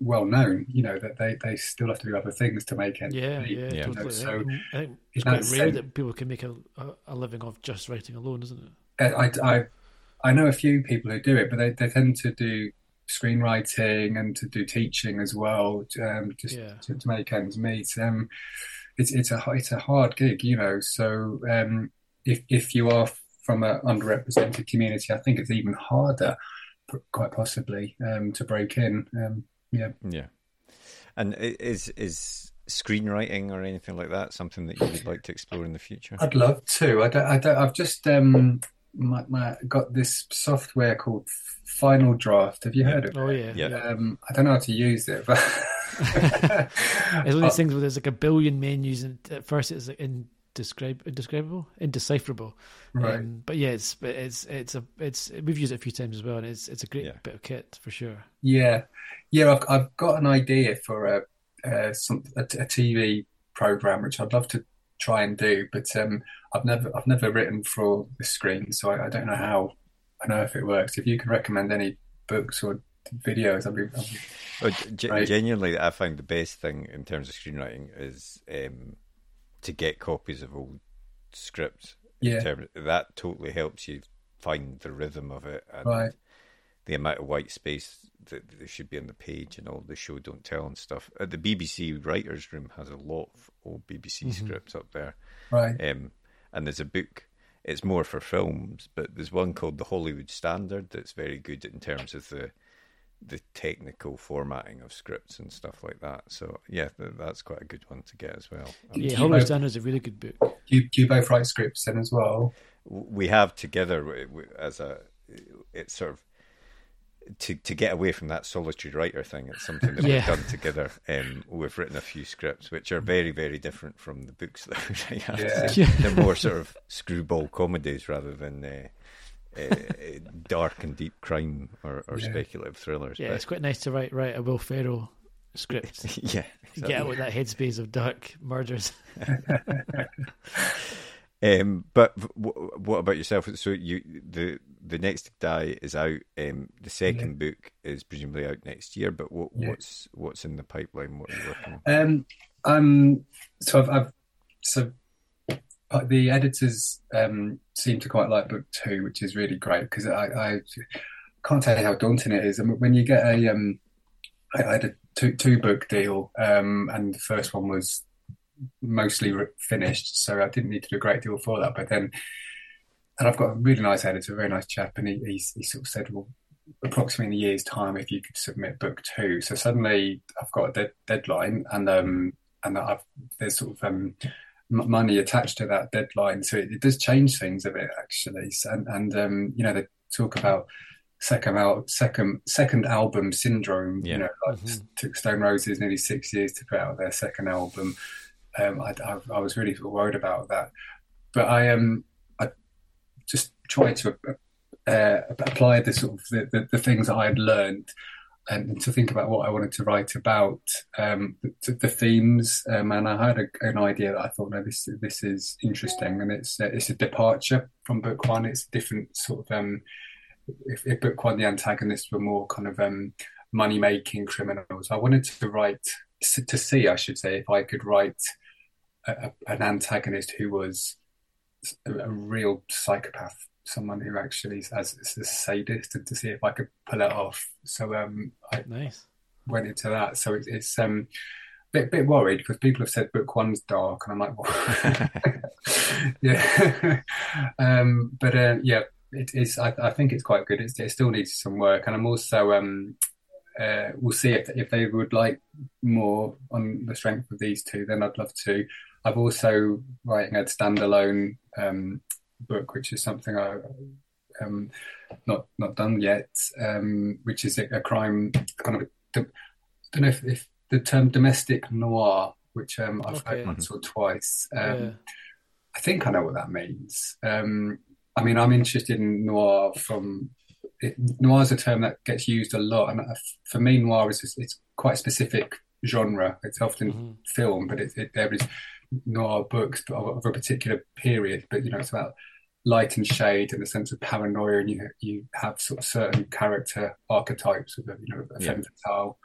well known, you know that they they still have to do other things to make ends Yeah, meet, yeah, Yeah. totally. so I think it's quite rare sense- that people can make a, a, a living off just writing alone, isn't it? I, I, I know a few people who do it, but they, they tend to do screenwriting and to do teaching as well, um, just Yeah. to, to make ends meet. Um, it's it's a it's a hard gig, you know. So um, if if you are from an underrepresented community, I think it's even harder, quite possibly, um, to break in. Um, yeah. Yeah. And is is screenwriting or anything like that something that you would like to explore in the future? I'd love to. I don't, I don't, I've just um, my, my, got this software called Final Draft. Have you heard of it? Oh yeah, Yeah. Um, I don't know how to use it, but it's one of these things where there's like a billion menus, and at first it's like indescrib- indescribable, indecipherable. Right. Um, but yeah, it's it's it's a it's we've used it a few times as well, and it's it's a great Yeah. bit of kit for sure. Yeah, yeah. I've I've got an idea for a uh, some a, a TV program which I'd love to try and do, but um, I've never I've never written for the screen, so I, I don't know how I know if it works. If you could recommend any books or videos, I'd be, I'd be Oh, g- Right. Genuinely, I find the best thing in terms of screenwriting is um, to get copies of old scripts. in Yeah. terms- that totally helps you find the rhythm of it and Right. the amount of white space that there should be on the page and all the show don't tell and stuff. Uh, the BBC writers' room has a lot of old BBC scripts up there. right. Um, and there's a book. It's more for films, but there's one called the Hollywood Standard that's very good in terms of the the technical formatting of scripts and stuff like that. So yeah, th- that's quite a good one to get as well. Um, Yeah, you Hollywood Standard is a really good book. Do you, do you both write scripts then as well? we have together w- w- as a it's sort of to to get away from that solitary writer thing. It's something that Yeah. we've done together. Um, we've written a few scripts which are very very different from the books that we write. I have to Yeah. They're more sort of screwball comedies rather than. Uh, uh, dark and deep crime or, or Yeah. speculative thrillers. Yeah, but- it's quite nice to write write a Will Ferrell script. yeah, Get out with that headspace of dark murders. Um, but w- what about yourself? So you the the next die is out. Um, the second book is presumably out next year. But what, Yeah. what's what's in the pipeline? What are you working on? Um, um, so I've, I've so uh, the editors um seem to quite like book two, which is really great because I, I can't tell you how daunting it is. I mean, when you get a um, I, I had a two two book deal, um, and the first one was mostly re- finished, so I didn't need to do a great deal for that. But then, and I've got a really nice editor, a very nice chap, and he he, he sort of said, well approximately in a year's time if you could submit book two. So suddenly I've got a dead, deadline and um and I've there's sort of um money attached to that deadline. So it, it does change things a bit actually. And and um you know they talk about second out second second album syndrome. Yeah. You know like Mhm. took Stone Roses nearly six years to put out their second album. Um, I, I, I was really worried about that, but I um I just tried to uh, apply the sort of the, the, the things that I had learned and, to think about what I wanted to write about, um, the, the themes. Um, and I had a, an idea that I thought, no, this this is interesting, and it's uh, it's a departure from book one. It's a different sort of um, if, if book one the antagonists were more kind of um, money making criminals. I wanted to write to see, I should say, if I could write a, a, an antagonist who was a, a real psychopath, someone who actually as, a sadist, and to see if I could pull it off. So um, I Nice. went into that. So it, it's um, a bit, bit worried because people have said book one's dark, and I'm like, well, yeah. um, but uh, yeah, it is. I, I think it's quite good. It's, it still needs some work, and I'm also um, uh, we'll see if if they would like more on the strength of these two. Then I'd love to. I've also writing a standalone um, book, which is something I um, not not done yet, um, which is a, a crime kind of. I don't know if, if the term domestic noir, which um, I've Okay. heard once or twice. Um, yeah. I think I know what that means. Um, I mean, I'm interested in noir from it, noir is a term that gets used a lot, and uh, for me, noir is just, it's quite a specific genre. It's often Mhm. film, but it, it, there is noir books of, of a particular period. But you know, it's about light and shade and a sense of paranoia, and you you have sort of certain character archetypes of a, you know a Yeah. femme fatale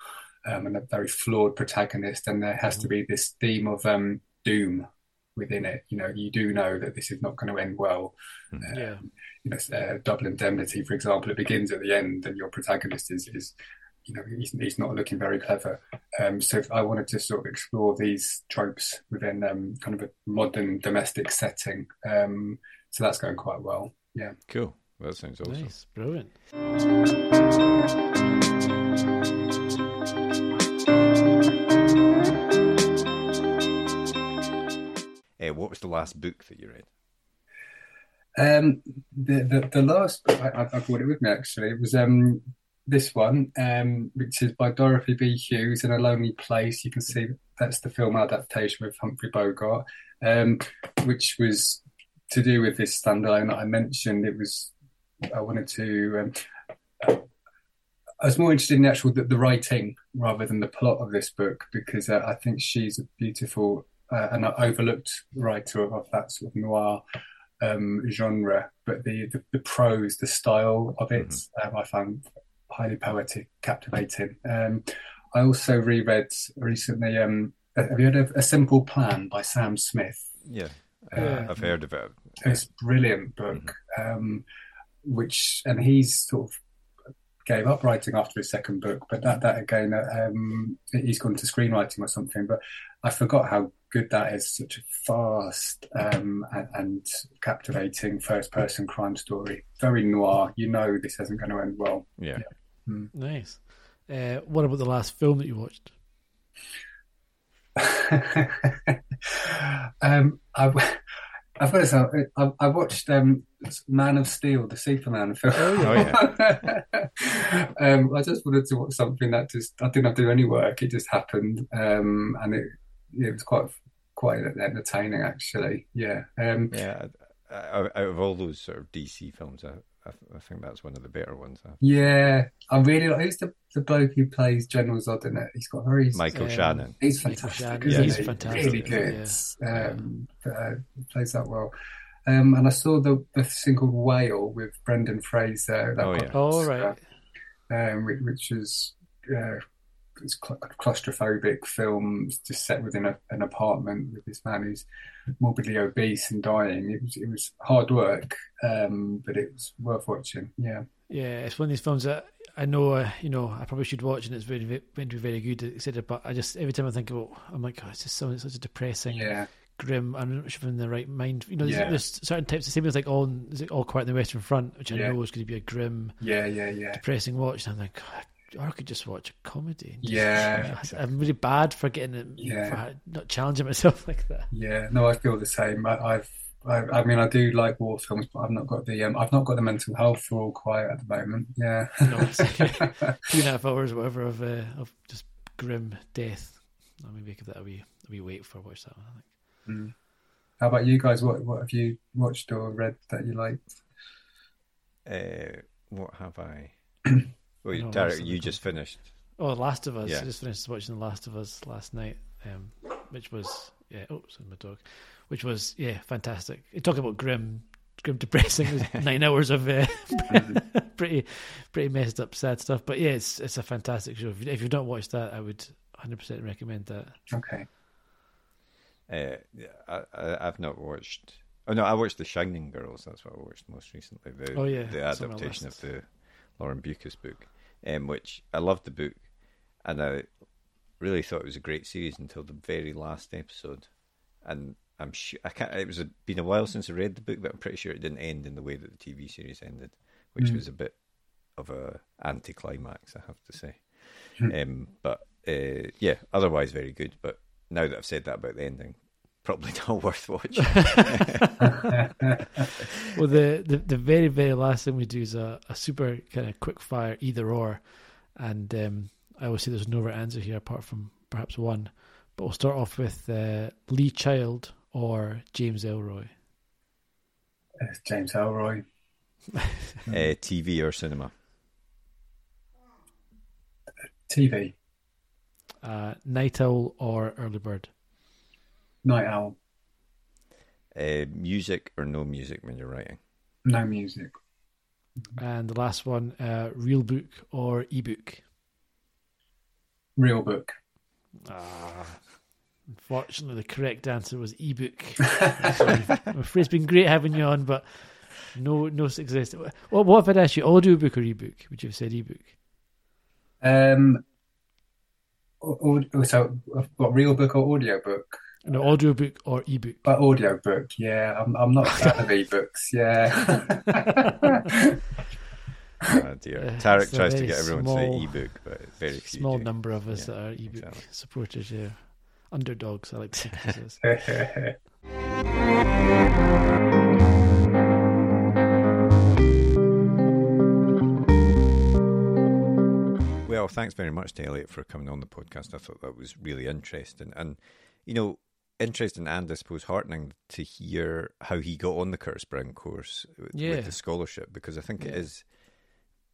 um, and a very flawed protagonist, and there has to be this theme of um, doom within it. You know, you do know that this is not going to end well. Yeah. You know, uh, Double Indemnity, for example, it begins at the end, and your protagonist is is you know he's, he's not looking very clever. Um, so I wanted to sort of explore these tropes within um, kind of a modern domestic setting. Um, so that's going quite well. Yeah. Cool. That sounds awesome. Nice. Brilliant. Uh, what was the last book that you read? Um, the, the the last book I, I I brought it with me actually. It was um this one, um, which is by Dorothy B. Hughes, In a Lonely Place. You can see that's the film adaptation with Humphrey Bogart, um, which was to do with this standalone that I mentioned. It was I wanted to. Um, I was more interested in the actual the, the, writing rather than the plot of this book because uh, I think she's a beautiful uh, and overlooked writer of, of, that sort of noir um, genre. But the, the, the prose, the style of it, mm-hmm. um, I found highly poetic, captivating. Um, I also reread recently. Um, have you heard of A Simple Plan by Sam Smith? Yeah, uh, I've heard of it. It's a brilliant book. Mm-hmm. Um, which and he's sort of gave up writing after his second book, but that that again, um, he's gone to screenwriting or something. But I forgot how good that is. Such a fast um, and, and, captivating first-person crime story. Very noir. You know this isn't going to end well. Yeah. yeah. Mm. Nice. Uh, what about the last film that you watched? um, I, I've got to say, I, I watched um, Man of Steel, the Superman film. Oh, yeah. um, I just wanted to watch something that just I didn't have to do any work. It just happened, um, and it it was quite quite entertaining actually. Yeah. Um, yeah. Out of all those sort of DC films, I, I, think that's one of the better ones. Yeah, I really like. Who's the, the bloke who plays General Zod in it? He's got very Michael um, Shannon. He's fantastic. Shannon. Yeah, he's he? fantastic. Really good. Yeah. Um, uh, plays that well. Um, and I saw the the single Whale with Brendan Fraser. That oh yeah. Oh right. Um, which, which was uh, it's claustrophobic film just set within a, an apartment with this man who's morbidly obese and dying. It was it was hard work, um, but it was worth watching. Yeah, yeah, it's one of these films that I know, uh, you know, I probably should watch, and it's very, very, very, very good, etc. But I just every time I think about, I'm like, oh, it's just so such a depressing, yeah. grim. I'm not sure if I'm in the right mind. You know, there's, yeah. there's certain types of same as like all, is it all quiet in the Western Front, which I yeah. know is going to be a grim, yeah, yeah, yeah, depressing watch. And I'm like, or I could just watch a comedy. Just, yeah, I'm really bad for getting it. Yeah, for not challenging myself like that. Yeah, no, I feel the same. I, have I, I, mean, I do like war films, but I've not got the um, I've not got the mental health for all quiet at the moment. Yeah, no, two and a half hours, whatever, of uh, of just grim death. I'll maybe give that a wee a wee wait for watch that one. I think. Mm. How about you guys? What what have you watched or read that you liked? Uh, what have I? Well, no, Derek, you just finished. Oh, Last of Us. Yeah. I just finished watching The Last of Us last night, um, which was yeah. Oh, sorry, my dog. Which was yeah, fantastic. It talked about grim, grim, depressing. nine hours of uh, pretty, pretty messed up, sad stuff. But yeah, it's it's a fantastic show. If, if you've not watched that, I would 100 percent recommend that. Okay. Uh, I, I have not watched. Oh no, I watched The Shining Girls. That's what I watched most recently. The, oh yeah, the adaptation of the Lauren Beukes book um, which I loved the book, and I really thought it was a great series until the very last episode. And I'm sure I can't. It was a, been a while since I read the book, but I'm pretty sure it didn't end in the way that the TV series ended, which mm. was a bit of a anticlimax, I have to say. Mm. Um, but uh, yeah, otherwise very good. But now that I've said that about the ending, probably not worth watching. well, the, the, the very very last thing we do is a, a super kind of quick fire either or, and um, I always say there's no right answer here apart from perhaps one. But we'll start off with uh, Lee Child or James Ellroy. Uh, James Ellroy. uh, TV or cinema? TV. Uh, Night Owl or Early Bird? Night Owl. Uh, music or no music when you're writing? No music. And the last one, uh, real book or ebook? Real book. Ah, unfortunately, the correct answer was ebook. I'm afraid it's been great having you on, but no, no success. Well, what if I'd asked you audio book or ebook? Would you have said ebook? Um, or, or, so what real book or audio book? An audiobook or ebook? But audiobook, yeah. I'm I'm not a fan of ebooks, yeah. oh dear. Uh, Tarek tries to get everyone small, to say ebook, but very few. Small do. number of us yeah, that are ebook exactly. supporters, yeah. Underdogs, I like to say. well, thanks very much to Elliot for coming on the podcast. I thought that was really interesting, and you know, interesting and I suppose heartening to hear how he got on the Curtis Brown course with, Yeah. with the scholarship because I think it Yeah. is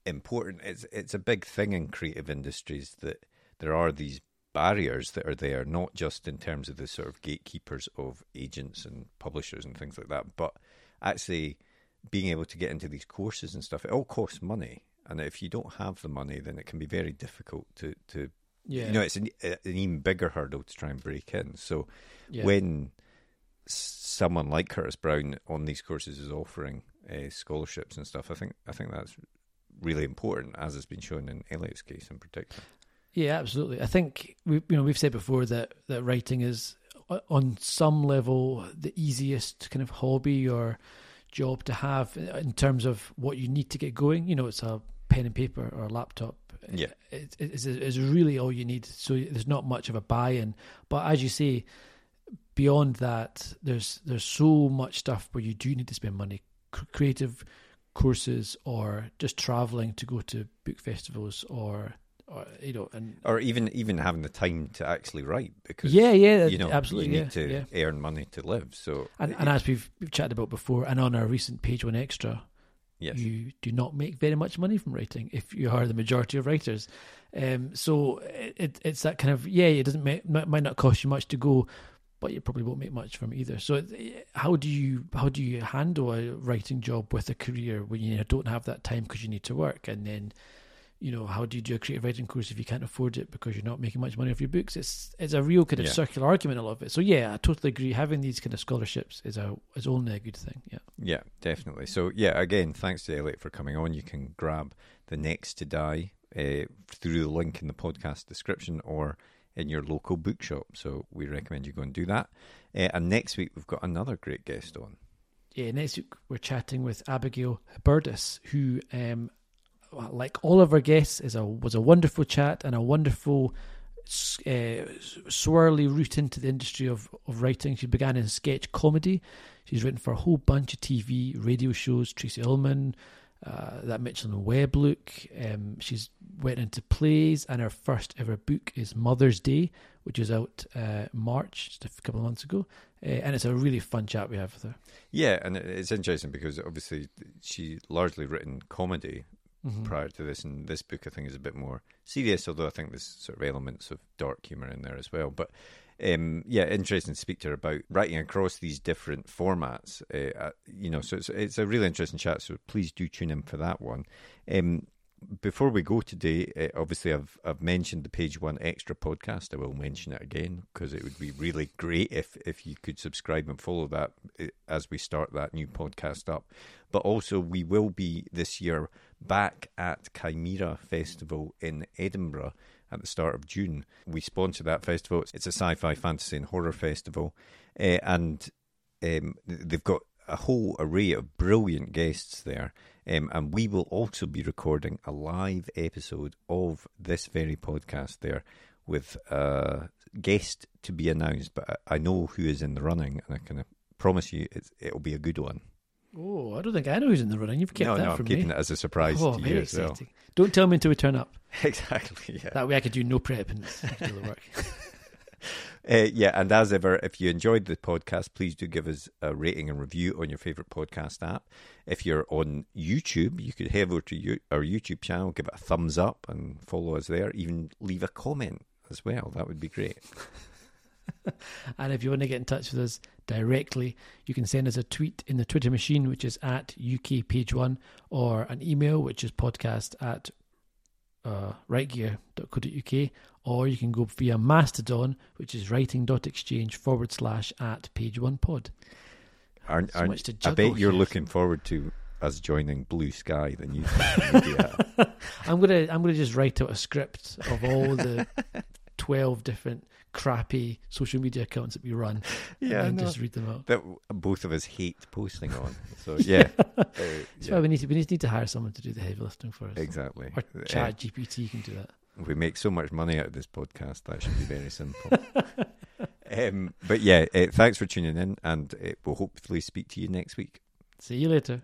important. It's it's a big thing in creative industries that there are these barriers that are there, not just in terms of the sort of gatekeepers of agents and publishers and things like that, but actually being able to get into these courses and stuff. It all costs money, and if you don't have the money, then it can be very difficult to to Yeah. you know it's an, an even bigger hurdle to try and break in. So Yeah. when someone like Curtis Brown on these courses is offering uh, scholarships and stuff, I think I think that's really important, as has been shown in Elliot's case in particular. Yeah, absolutely. I think we, you know, we've said before that that writing is on some level the easiest kind of hobby or job to have in terms of what you need to get going. You know, it's a pen and paper or a laptop. Yeah. it, it's, it's really all you need. So there's not much of a buy-in. But as you say, beyond that, there's there's so much stuff where you do need to spend money. C- creative courses or just traveling to go to book festivals or, or you know and Or even even having the time to actually write because yeah yeah you know absolutely you yeah, need to yeah. earn money to live. So And, and as we've, we've chatted about before and on our recent page one extra yes, you do not make very much money from writing if you are the majority of writers. Um, so it, it, it's that kind of yeah, it doesn't make, might not cost you much to go, but you probably won't make much from it either. So how do you how do you handle a writing job with a career when you don't have that time because you need to work, and then you know how do you do a creative writing course if you can't afford it because you're not making much money off your books? It's it's a real kind of Yeah. circular argument. A lot of it. So yeah, I totally agree. Having these kind of scholarships is a is only a good thing. Yeah. Yeah, definitely. So, yeah, again, thanks to Elliot for coming on. You can grab The Next to Die uh, through the link in the podcast description or in your local bookshop. So, we recommend you go and do that. Uh, and next week, we've got another great guest on. yeah, next week we're chatting with Abigail Burdis, who, um, like all of our guests, is a was a wonderful chat and a wonderful uh, swirly route into the industry of, of writing. She began in sketch comedy. She's written for a whole bunch of TV, radio shows. Tracey Ullman, uh, that and Webb look. Um, she's went into plays, and her first ever book is Mother's Day, which is out uh, March, just a couple of months ago. Uh, and it's a really fun chat we have with her. Yeah, and it's interesting because obviously she largely written comedy Mhm. prior to this, and this book I think is a bit more serious. Although I think there's sort of elements of dark humor in there as well. But um, yeah, interesting to speak to her about writing across these different formats. Uh, uh, you know, so it's, it's a really interesting chat. So please do tune in for that one. Um, before we go today, uh, obviously I've I've mentioned the page one extra podcast. I will mention it again because it would be really great if if you could subscribe and follow that uh, as we start that new podcast up. But also we will be this year back at Cymera Festival in Edinburgh at the start of June. We sponsor that festival. It's a sci-fi, fantasy, and horror festival, uh, and um, they've got a whole array of brilliant guests there. Um, and we will also be recording a live episode of this very podcast there with a guest to be announced. But I know who is in the running, and I can promise you it'll be a good one. Oh, I don't think I know who's in the running. You've kept no, that no, I'm from keeping me. it as a surprise oh, to you as well. Don't tell me until we turn up. exactly. Yeah. That way I could do no prep and do the work. Uh, yeah, and as ever, if you enjoyed the podcast, please do give us a rating and review on your favorite podcast app. If you're on YouTube, you could head over to you, our YouTube channel, give it a thumbs up, and follow us there. Even leave a comment as well. That would be great. and if you want to get in touch with us directly, you can send us a tweet in the Twitter machine, which is at UK Page One, or an email, which is podcast at uh, writegear.co.uk, or you can go via Mastodon, which is writing.exchange forward slash at page one pod. Aren't, So aren't- much to I bet you're here. looking forward to us joining Bluesky, the new media. I'm gonna I'm gonna just write out a script of all the twelve different crappy social media accounts that we run. Yeah, and know. just read them out. that both of us hate posting on. So yeah, uh, That's yeah, why we need to we need to hire someone to do the heavy lifting for us. exactly. Or Uh, ChatGPT can do that. we make so much money out of this podcast that should be very simple. um, but yeah, uh, thanks for tuning in, and uh, we'll hopefully speak to you next week. See you later.